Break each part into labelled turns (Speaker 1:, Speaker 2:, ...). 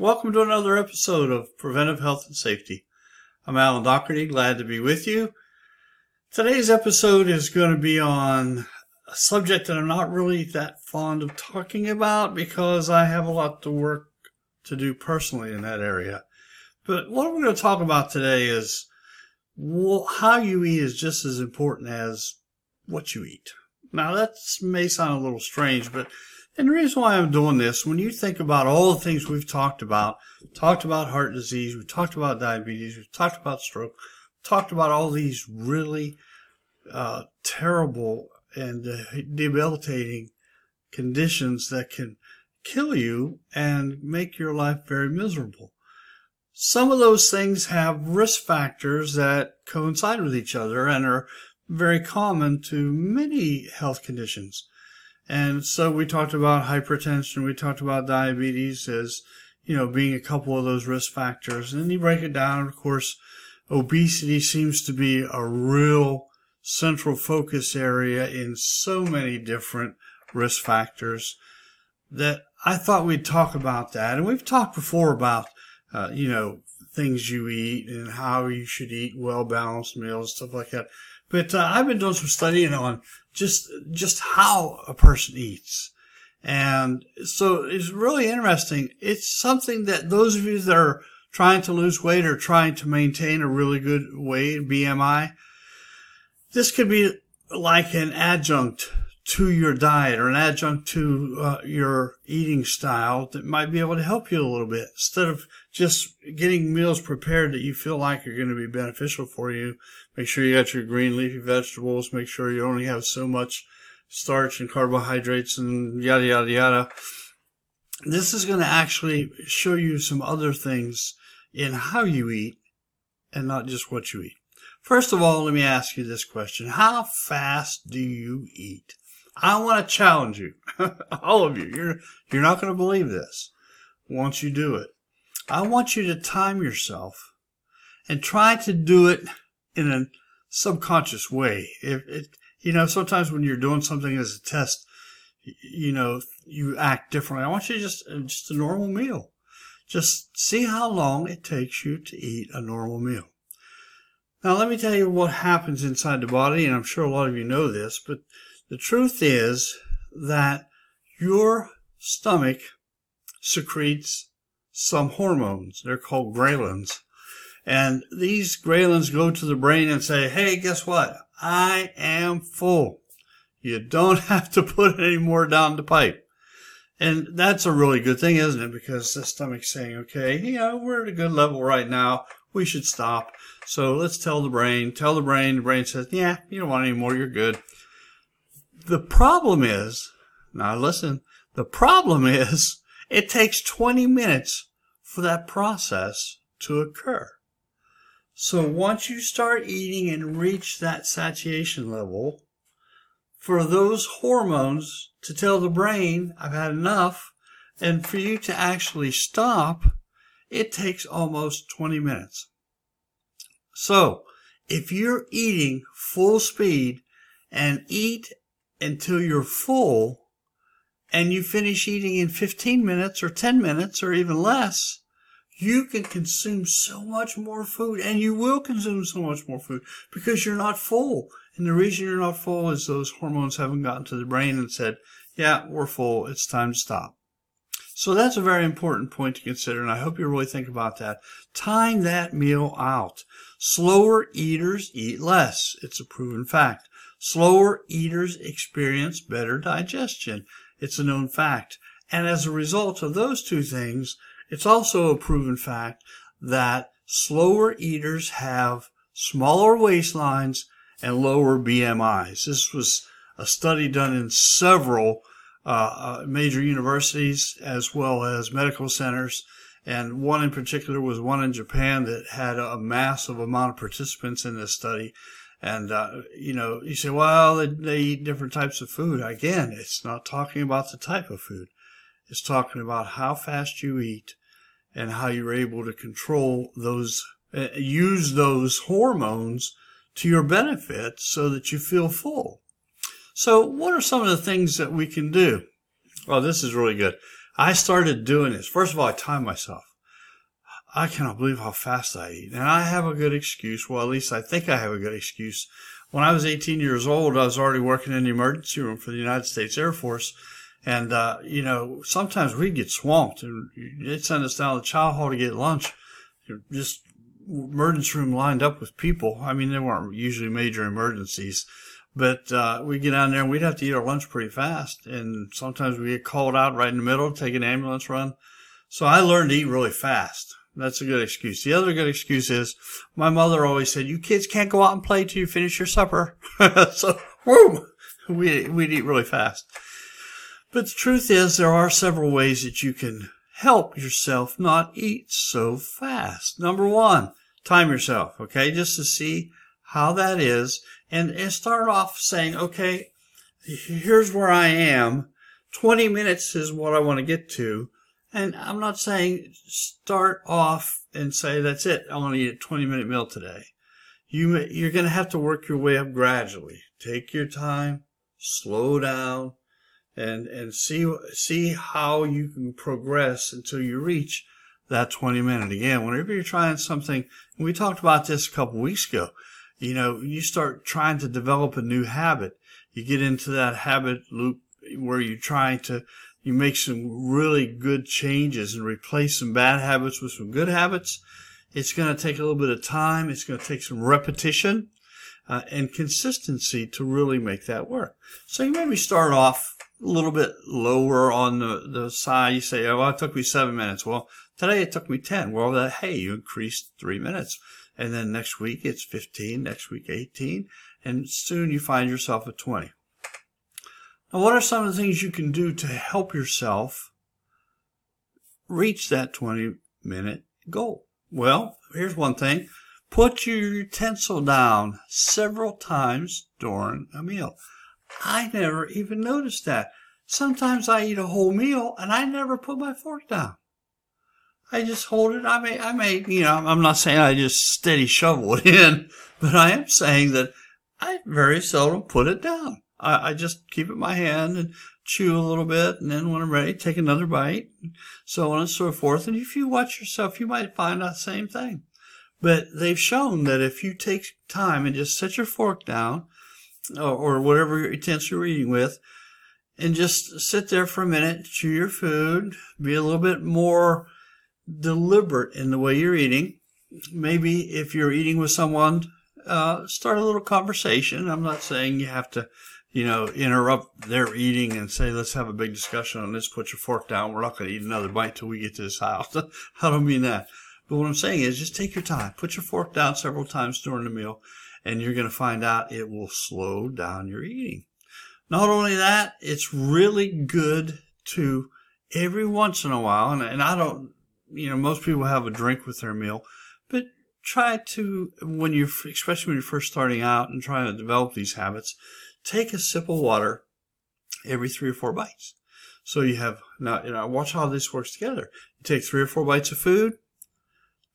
Speaker 1: Welcome to another episode of Preventive Health and Safety. I'm Alan Doherty, glad to be with you. Today's episode is going to be on a subject that I'm not really that fond of talking about because I have a lot to work to do personally in that area. But what we're going to talk about today is how you eat is just as important as what you eat. Now that may sound a little strange, but and the reason why I'm doing this, when you think about all the things we've talked about, talked about heart disease, we've talked about diabetes, we've talked about stroke, talked about all these really uh, terrible and debilitating conditions that can kill you and make your life very miserable. Some of those things have risk factors that coincide with each other and are very common to many health conditions. And so we talked about hypertension, we talked about diabetes as, you know, being a couple of those risk factors. And then you break it down, of course, obesity seems to be a real central focus area in so many different risk factors that I thought we'd talk about that. And we've talked before about, uh, you know, things you eat and how you should eat well balanced meals, stuff like that. But uh, I've been doing some studying on just just how a person eats, and so it's really interesting. It's something that those of you that are trying to lose weight or trying to maintain a really good weight BMI, this could be like an adjunct to your diet or an adjunct to uh, your eating style that might be able to help you a little bit instead of just getting meals prepared that you feel like are going to be beneficial for you. Make sure you got your green leafy vegetables. Make sure you only have so much starch and carbohydrates and yada, yada, yada. This is going to actually show you some other things in how you eat and not just what you eat. First of all, let me ask you this question. How fast do you eat? I want to challenge you, all of you. You're, you're not going to believe this once you do it. I want you to time yourself and try to do it in a subconscious way. If it, you know, sometimes when you're doing something as a test, you know, you act differently. I want you to just, uh, just a normal meal. Just see how long it takes you to eat a normal meal. Now, let me tell you what happens inside the body, and I'm sure a lot of you know this, but the truth is that your stomach secretes some hormones. They're called ghrelins. And these ghrelins go to the brain and say, hey, guess what? I am full. You don't have to put any more down the pipe. And that's a really good thing, isn't it? Because the stomach's saying, okay, you know, we're at a good level right now. We should stop. So let's tell the brain, tell the brain. The brain says, yeah, you don't want any more. You're good. The problem is, now listen, the problem is it takes 20 minutes for that process to occur. So once you start eating and reach that satiation level, for those hormones to tell the brain, I've had enough, and for you to actually stop, it takes almost 20 minutes. So if you're eating full speed and eat until you're full and you finish eating in 15 minutes or 10 minutes or even less, you can consume so much more food and you will consume so much more food because you're not full. And the reason you're not full is those hormones haven't gotten to the brain and said, yeah, we're full. It's time to stop. So that's a very important point to consider, and I hope you really think about that. Time that meal out. Slower eaters eat less. It's a proven fact. Slower eaters experience better digestion. It's a known fact. And as a result of those two things, it's also a proven fact that slower eaters have smaller waistlines and lower BMIs. This was a study done in several uh, uh, major universities as well as medical centers. And one in particular was one in Japan that had a massive amount of participants in this study. And, uh, you know, you say, well, they, they eat different types of food. Again, it's not talking about the type of food. It's talking about how fast you eat and how you're able to control those, uh, use those hormones to your benefit so that you feel full. So what are some of the things that we can do? Well, this is really good. I started doing this. First of all, I time myself. I cannot believe how fast I eat. And I have a good excuse. Well, at least I think I have a good excuse. When I was 18 years old, I was already working in the emergency room for the United States Air Force. And, uh, you know, sometimes we'd get swamped and they'd send us down to the chow hall to get lunch. Just emergency room lined up with people. I mean, there weren't usually major emergencies, but, uh, we'd get down there and we'd have to eat our lunch pretty fast. And sometimes we get called out right in the middle, to take an ambulance run. So I learned to eat really fast. That's a good excuse. The other good excuse is my mother always said, you kids can't go out and play till you finish your supper. so, whoo, we, we'd eat really fast. But the truth is there are several ways that you can help yourself not eat so fast. Number one, time yourself, okay? Just to see how that is and, and start off saying, okay, here's where I am. 20 minutes is what I want to get to. And I'm not saying start off and say, that's it. I want to eat a 20 minute meal today. You, you're going to have to work your way up gradually. Take your time, slow down, and, and see, see how you can progress until you reach that 20 minute. Again, whenever you're trying something, we talked about this a couple weeks ago, you know, you start trying to develop a new habit. You get into that habit loop where you're trying to you make some really good changes and replace some bad habits with some good habits. It's going to take a little bit of time. It's going to take some repetition uh, and consistency to really make that work. So you maybe start off a little bit lower on the, the side. You say, oh, well, it took me seven minutes. Well, today it took me 10. Well, that, hey, you increased three minutes. And then next week it's 15, next week 18, and soon you find yourself at 20. Now, what are some of the things you can do to help yourself reach that 20 minute goal? Well, here's one thing. Put your utensil down several times during a meal. I never even noticed that. Sometimes I eat a whole meal and I never put my fork down. I just hold it. I may, I may, you know, I'm not saying I just steady shovel it in, but I am saying that I very seldom put it down. I, I just keep it in my hand and chew a little bit, and then when I'm ready, take another bite, so on and so forth. And if you watch yourself, you might find that same thing. But they've shown that if you take time and just set your fork down, or, or whatever utensil you're eating with, and just sit there for a minute, chew your food, be a little bit more deliberate in the way you're eating. Maybe if you're eating with someone, uh, start a little conversation. I'm not saying you have to you know, interrupt their eating and say, let's have a big discussion on this. Put your fork down. We're not going to eat another bite till we get to this house. I don't mean that. But what I'm saying is just take your time. Put your fork down several times during the meal and you're going to find out it will slow down your eating. Not only that, it's really good to every once in a while, and, and I don't, you know, most people have a drink with their meal, but try to, when you're, especially when you're first starting out and trying to develop these habits, take a sip of water every three or four bites. So you have now, you know, watch how this works together. You take three or four bites of food,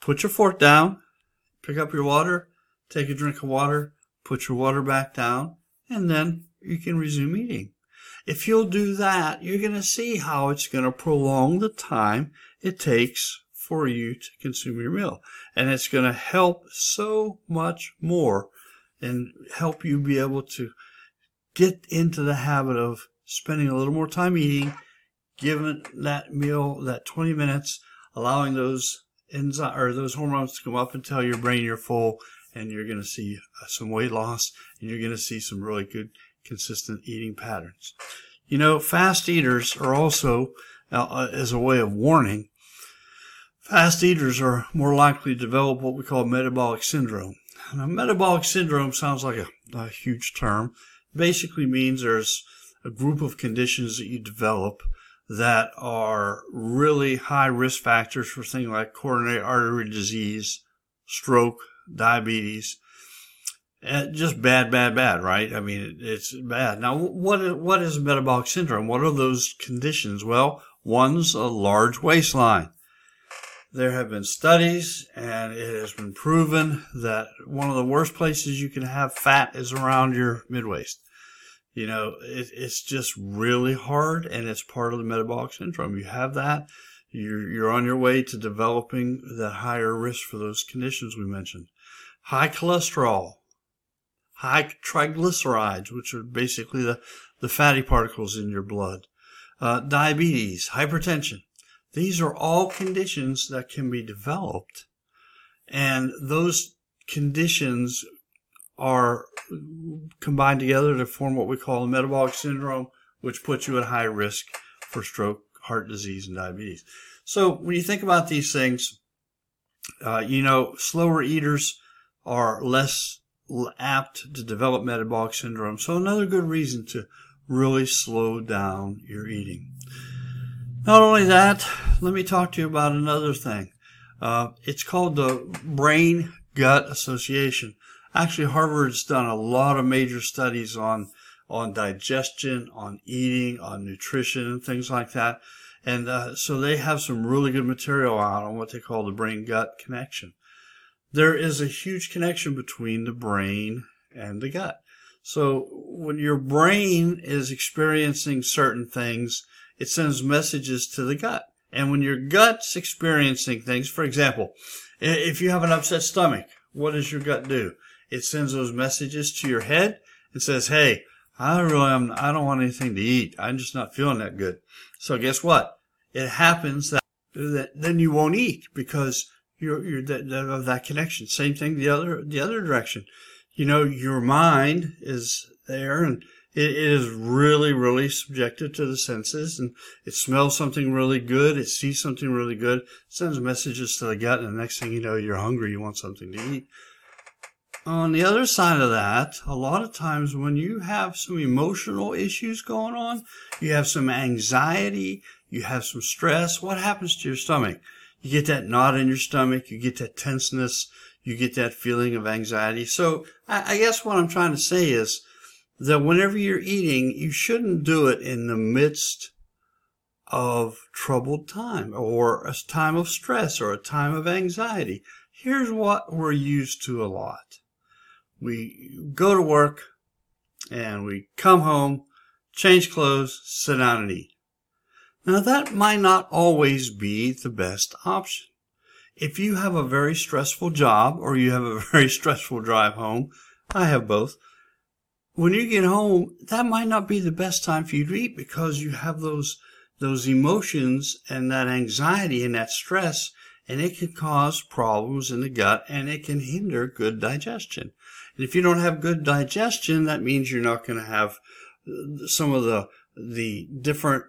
Speaker 1: put your fork down, pick up your water, take a drink of water, put your water back down, and then you can resume eating. If you'll do that, you're going to see how it's going to prolong the time it takes for you to consume your meal. And it's going to help so much more and help you be able to get into the habit of spending a little more time eating, giving that meal that 20 minutes, allowing those enzymes or those hormones to come up and tell your brain you're full, and you're going to see uh, some weight loss, and you're going to see some really good, consistent eating patterns. You know, fast eaters are also, uh, uh as a way of warning, fast eaters are more likely to develop what we call metabolic syndrome. Now, metabolic syndrome sounds like a, a huge term basically means there's a group of conditions that you develop that are really high risk factors for things like coronary artery disease, stroke, diabetes, and just bad, bad, bad, right? I mean, it's bad. Now, what what is metabolic syndrome? What are those conditions? Well, one's a large waistline. There have been studies, and it has been proven that one of the worst places you can have fat is around your midwaist. You know, it, it's just really hard, and it's part of the metabolic syndrome. You have that, you're, you're on your way to developing that higher risk for those conditions we mentioned. High cholesterol, high triglycerides, which are basically the, the fatty particles in your blood, uh, diabetes, hypertension. These are all conditions that can be developed. And those conditions are combined together to form what we call a metabolic syndrome, which puts you at high risk for stroke, heart disease, and diabetes. So when you think about these things, uh, you know, slower eaters are less apt to develop metabolic syndrome. So another good reason to really slow down your eating. Not only that, let me talk to you about another thing. Uh, it's called the Brain Gut Association. Actually, Harvard's done a lot of major studies on on digestion, on eating, on nutrition, and things like that. And uh, so they have some really good material out on what they call the brain gut connection. There is a huge connection between the brain and the gut. So when your brain is experiencing certain things, it sends messages to the gut. And when your gut's experiencing things, for example, if you have an upset stomach, what does your gut do? It sends those messages to your head and says, Hey, I really am, I don't want anything to eat. I'm just not feeling that good. So guess what? It happens that, that then you won't eat because you're, you're that, of that connection. Same thing the other, the other direction. You know, your mind is there and it is really, really subjective to the senses and it smells something really good. It sees something really good, sends messages to the gut. And the next thing you know, you're hungry. You want something to eat. On the other side of that, a lot of times when you have some emotional issues going on, you have some anxiety, you have some stress, what happens to your stomach? You get that knot in your stomach, you get that tenseness, you get that feeling of anxiety. So I guess what I'm trying to say is that whenever you're eating, you shouldn't do it in the midst of troubled time or a time of stress or a time of anxiety. Here's what we're used to a lot we go to work and we come home, change clothes, sit down and eat. Now that might not always be the best option. If you have a very stressful job or you have a very stressful drive home, I have both. When you get home, that might not be the best time for you to eat because you have those, those emotions and that anxiety and that stress and it can cause problems in the gut and it can hinder good digestion. And if you don't have good digestion, that means you're not going to have uh, some of the, the different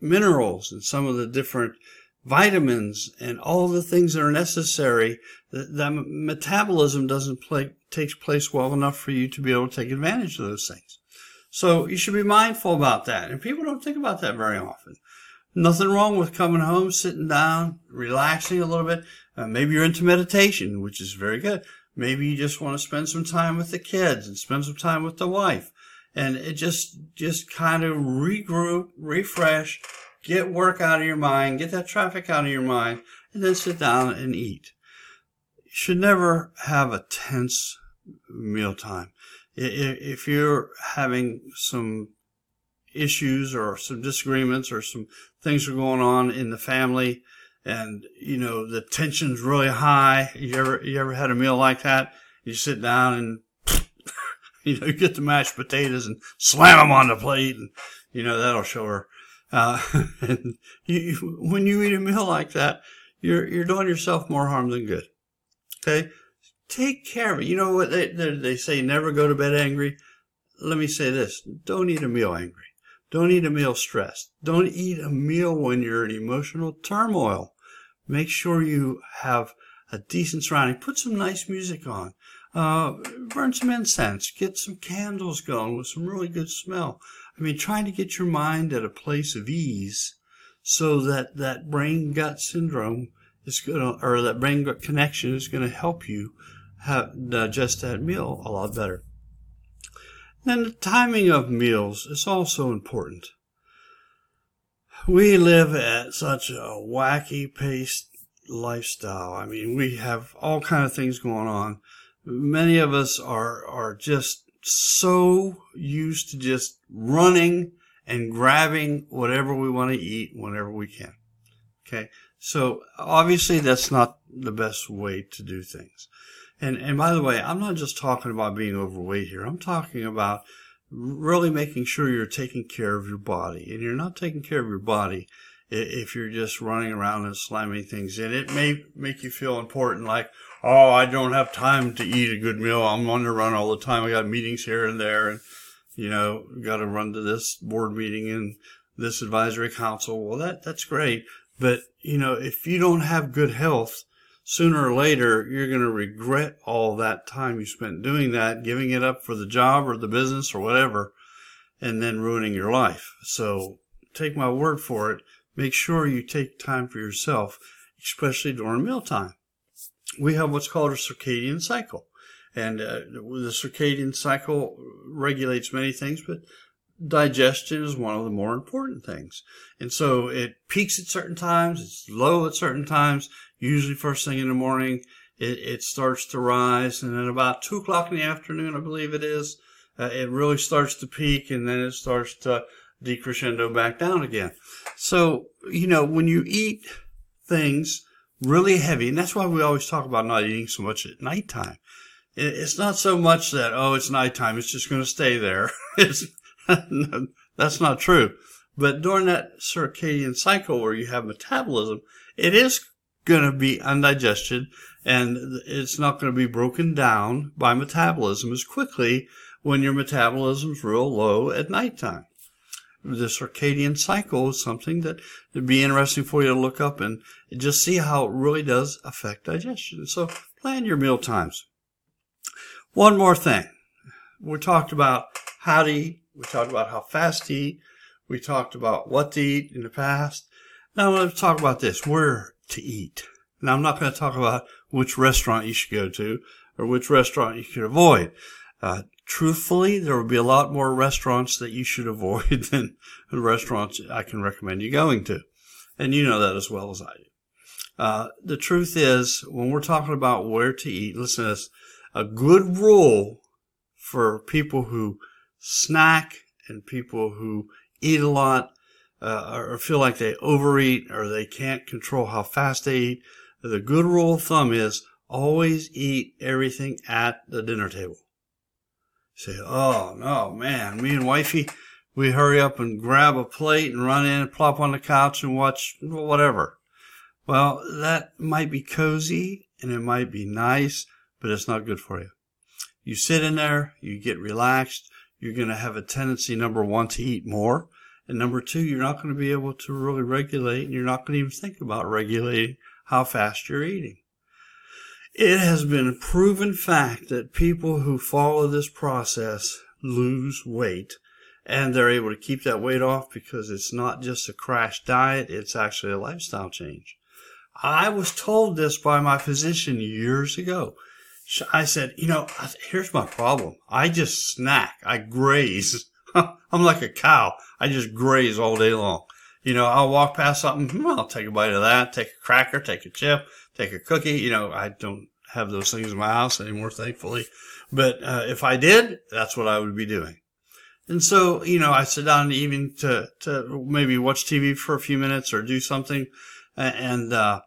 Speaker 1: minerals and some of the different vitamins and all the things that are necessary. That, that metabolism doesn't play, takes place well enough for you to be able to take advantage of those things. So you should be mindful about that. And people don't think about that very often. Nothing wrong with coming home, sitting down, relaxing a little bit. Uh, maybe you're into meditation, which is very good. Maybe you just want to spend some time with the kids and spend some time with the wife. And it just, just kind of regroup, refresh, get work out of your mind, get that traffic out of your mind, and then sit down and eat. Should never have a tense mealtime. If you're having some issues or some disagreements or some things are going on in the family, and you know the tension's really high. You ever you ever had a meal like that? You sit down and you know you get the mashed potatoes and slam them on the plate, and you know that'll show her. Uh, and you, when you eat a meal like that, you're you're doing yourself more harm than good. Okay, take care of it. You know what they they say? Never go to bed angry. Let me say this: don't eat a meal angry. Don't eat a meal stressed. Don't eat a meal when you're in emotional turmoil. Make sure you have a decent surrounding. Put some nice music on. Uh, burn some incense. Get some candles going with some really good smell. I mean, trying to get your mind at a place of ease so that that brain gut syndrome is going to, or that brain connection is going to help you have, digest that meal a lot better. Then the timing of meals is also important. We live at such a wacky paced lifestyle. I mean, we have all kind of things going on. Many of us are, are just so used to just running and grabbing whatever we want to eat whenever we can. Okay. So obviously that's not the best way to do things. And, and by the way, I'm not just talking about being overweight here. I'm talking about really making sure you're taking care of your body and you're not taking care of your body if you're just running around and slamming things in. It may make you feel important, like, oh, I don't have time to eat a good meal. I'm on the run all the time. I got meetings here and there, and you know, got to run to this board meeting and this advisory council. Well, that that's great, but you know, if you don't have good health, sooner or later you're going to regret all that time you spent doing that, giving it up for the job or the business or whatever, and then ruining your life. So take my word for it make sure you take time for yourself, especially during mealtime. We have what's called a circadian cycle. And uh, the circadian cycle regulates many things, but digestion is one of the more important things. And so it peaks at certain times, it's low at certain times, usually first thing in the morning. It, it starts to rise, and then about two o'clock in the afternoon, I believe it is, uh, it really starts to peak, and then it starts to decrescendo back down again. So, you know, when you eat things really heavy, and that's why we always talk about not eating so much at nighttime. It's not so much that, oh, it's nighttime, it's just going to stay there. that's not true. But during that circadian cycle where you have metabolism, it is going to be undigested and it's not going to be broken down by metabolism as quickly when your metabolism's real low at nighttime the circadian cycle is something that would be interesting for you to look up and just see how it really does affect digestion. So plan your meal times. One more thing. We talked about how to eat. We talked about how fast to eat. We talked about what to eat in the past. Now I let's talk about this, where to eat. Now I'm not going to talk about which restaurant you should go to or which restaurant you should avoid. Uh, truthfully, there will be a lot more restaurants that you should avoid than restaurants I can recommend you going to. And you know that as well as I do. Uh, the truth is, when we're talking about where to eat, listen to this. A good rule for people who snack and people who eat a lot uh, or feel like they overeat or they can't control how fast they eat, the good rule of thumb is always eat everything at the dinner table say, oh no, man, me and wifey, we hurry up and grab a plate and run in and plop on the couch and watch whatever. Well, that might be cozy and it might be nice, but it's not good for you. You sit in there, you get relaxed, you're going to have a tendency, number one, to eat more. And number two, you're not going to be able to really regulate and you're not going to even think about regulating how fast you're eating. It has been a proven fact that people who follow this process lose weight and they're able to keep that weight off because it's not just a crash diet, it's actually a lifestyle change. I was told this by my physician years ago. I said, you know, here's my problem. I just snack. I graze. I'm like a cow. I just graze all day long. You know, I'll walk past something. Hmm, I'll take a bite of that, take a cracker, take a chip, take a cookie. You know, I don't have those things in my house anymore, thankfully. But uh, if I did, that's what I would be doing. And so, you know, I sit down in the evening to, to maybe watch TV for a few minutes or do something. And, uh,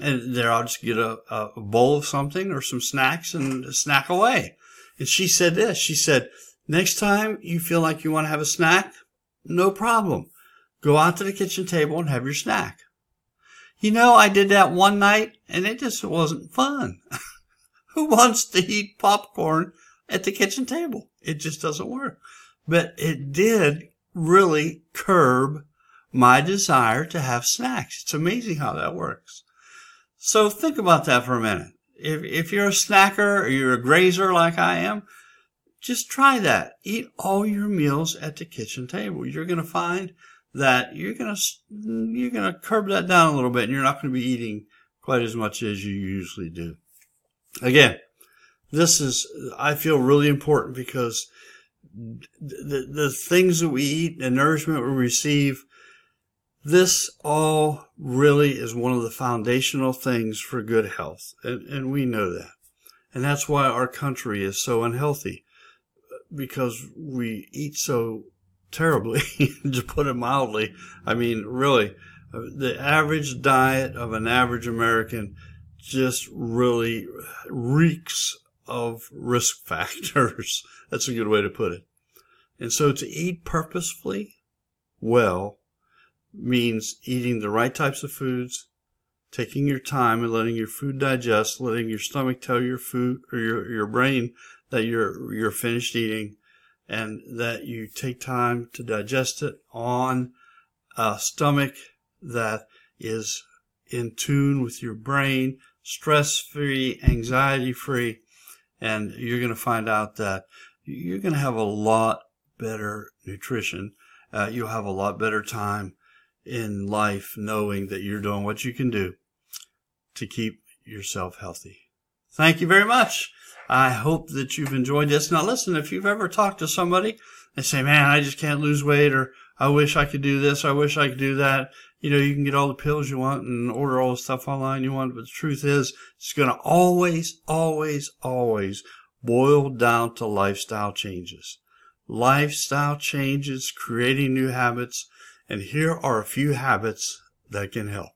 Speaker 1: and there I'll just get a, a bowl of something or some snacks and snack away. And she said this, she said, next time you feel like you want to have a snack, no problem. Go out to the kitchen table and have your snack. You know, I did that one night and it just wasn't fun. Who wants to eat popcorn at the kitchen table? It just doesn't work. But it did really curb my desire to have snacks. It's amazing how that works. So think about that for a minute. If, if you're a snacker or you're a grazer like I am, just try that. Eat all your meals at the kitchen table. You're going to find that you're gonna you're gonna curb that down a little bit, and you're not going to be eating quite as much as you usually do. Again, this is I feel really important because the the things that we eat, the nourishment we receive, this all really is one of the foundational things for good health, and, and we know that, and that's why our country is so unhealthy because we eat so terribly, to put it mildly. I mean, really, the average diet of an average American just really reeks of risk factors. That's a good way to put it. And so to eat purposefully well means eating the right types of foods, taking your time and letting your food digest, letting your stomach tell your food or your, your brain that you're, you're finished eating and that you take time to digest it on a stomach that is in tune with your brain, stress free, anxiety free. And you're going to find out that you're going to have a lot better nutrition. Uh, you'll have a lot better time in life knowing that you're doing what you can do to keep yourself healthy. Thank you very much. I hope that you've enjoyed this. Now listen, if you've ever talked to somebody and say, man, I just can't lose weight or I wish I could do this. I wish I could do that. You know, you can get all the pills you want and order all the stuff online you want. But the truth is, it's going to always, always, always boil down to lifestyle changes. Lifestyle changes, creating new habits. And here are a few habits that can help.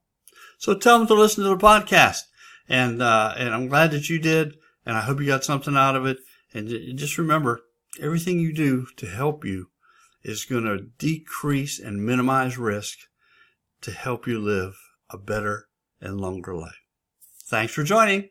Speaker 1: So tell them to listen to the podcast. And, uh, and I'm glad that you did. And I hope you got something out of it. And just remember, everything you do to help you is going to decrease and minimize risk to help you live a better and longer life. Thanks for joining.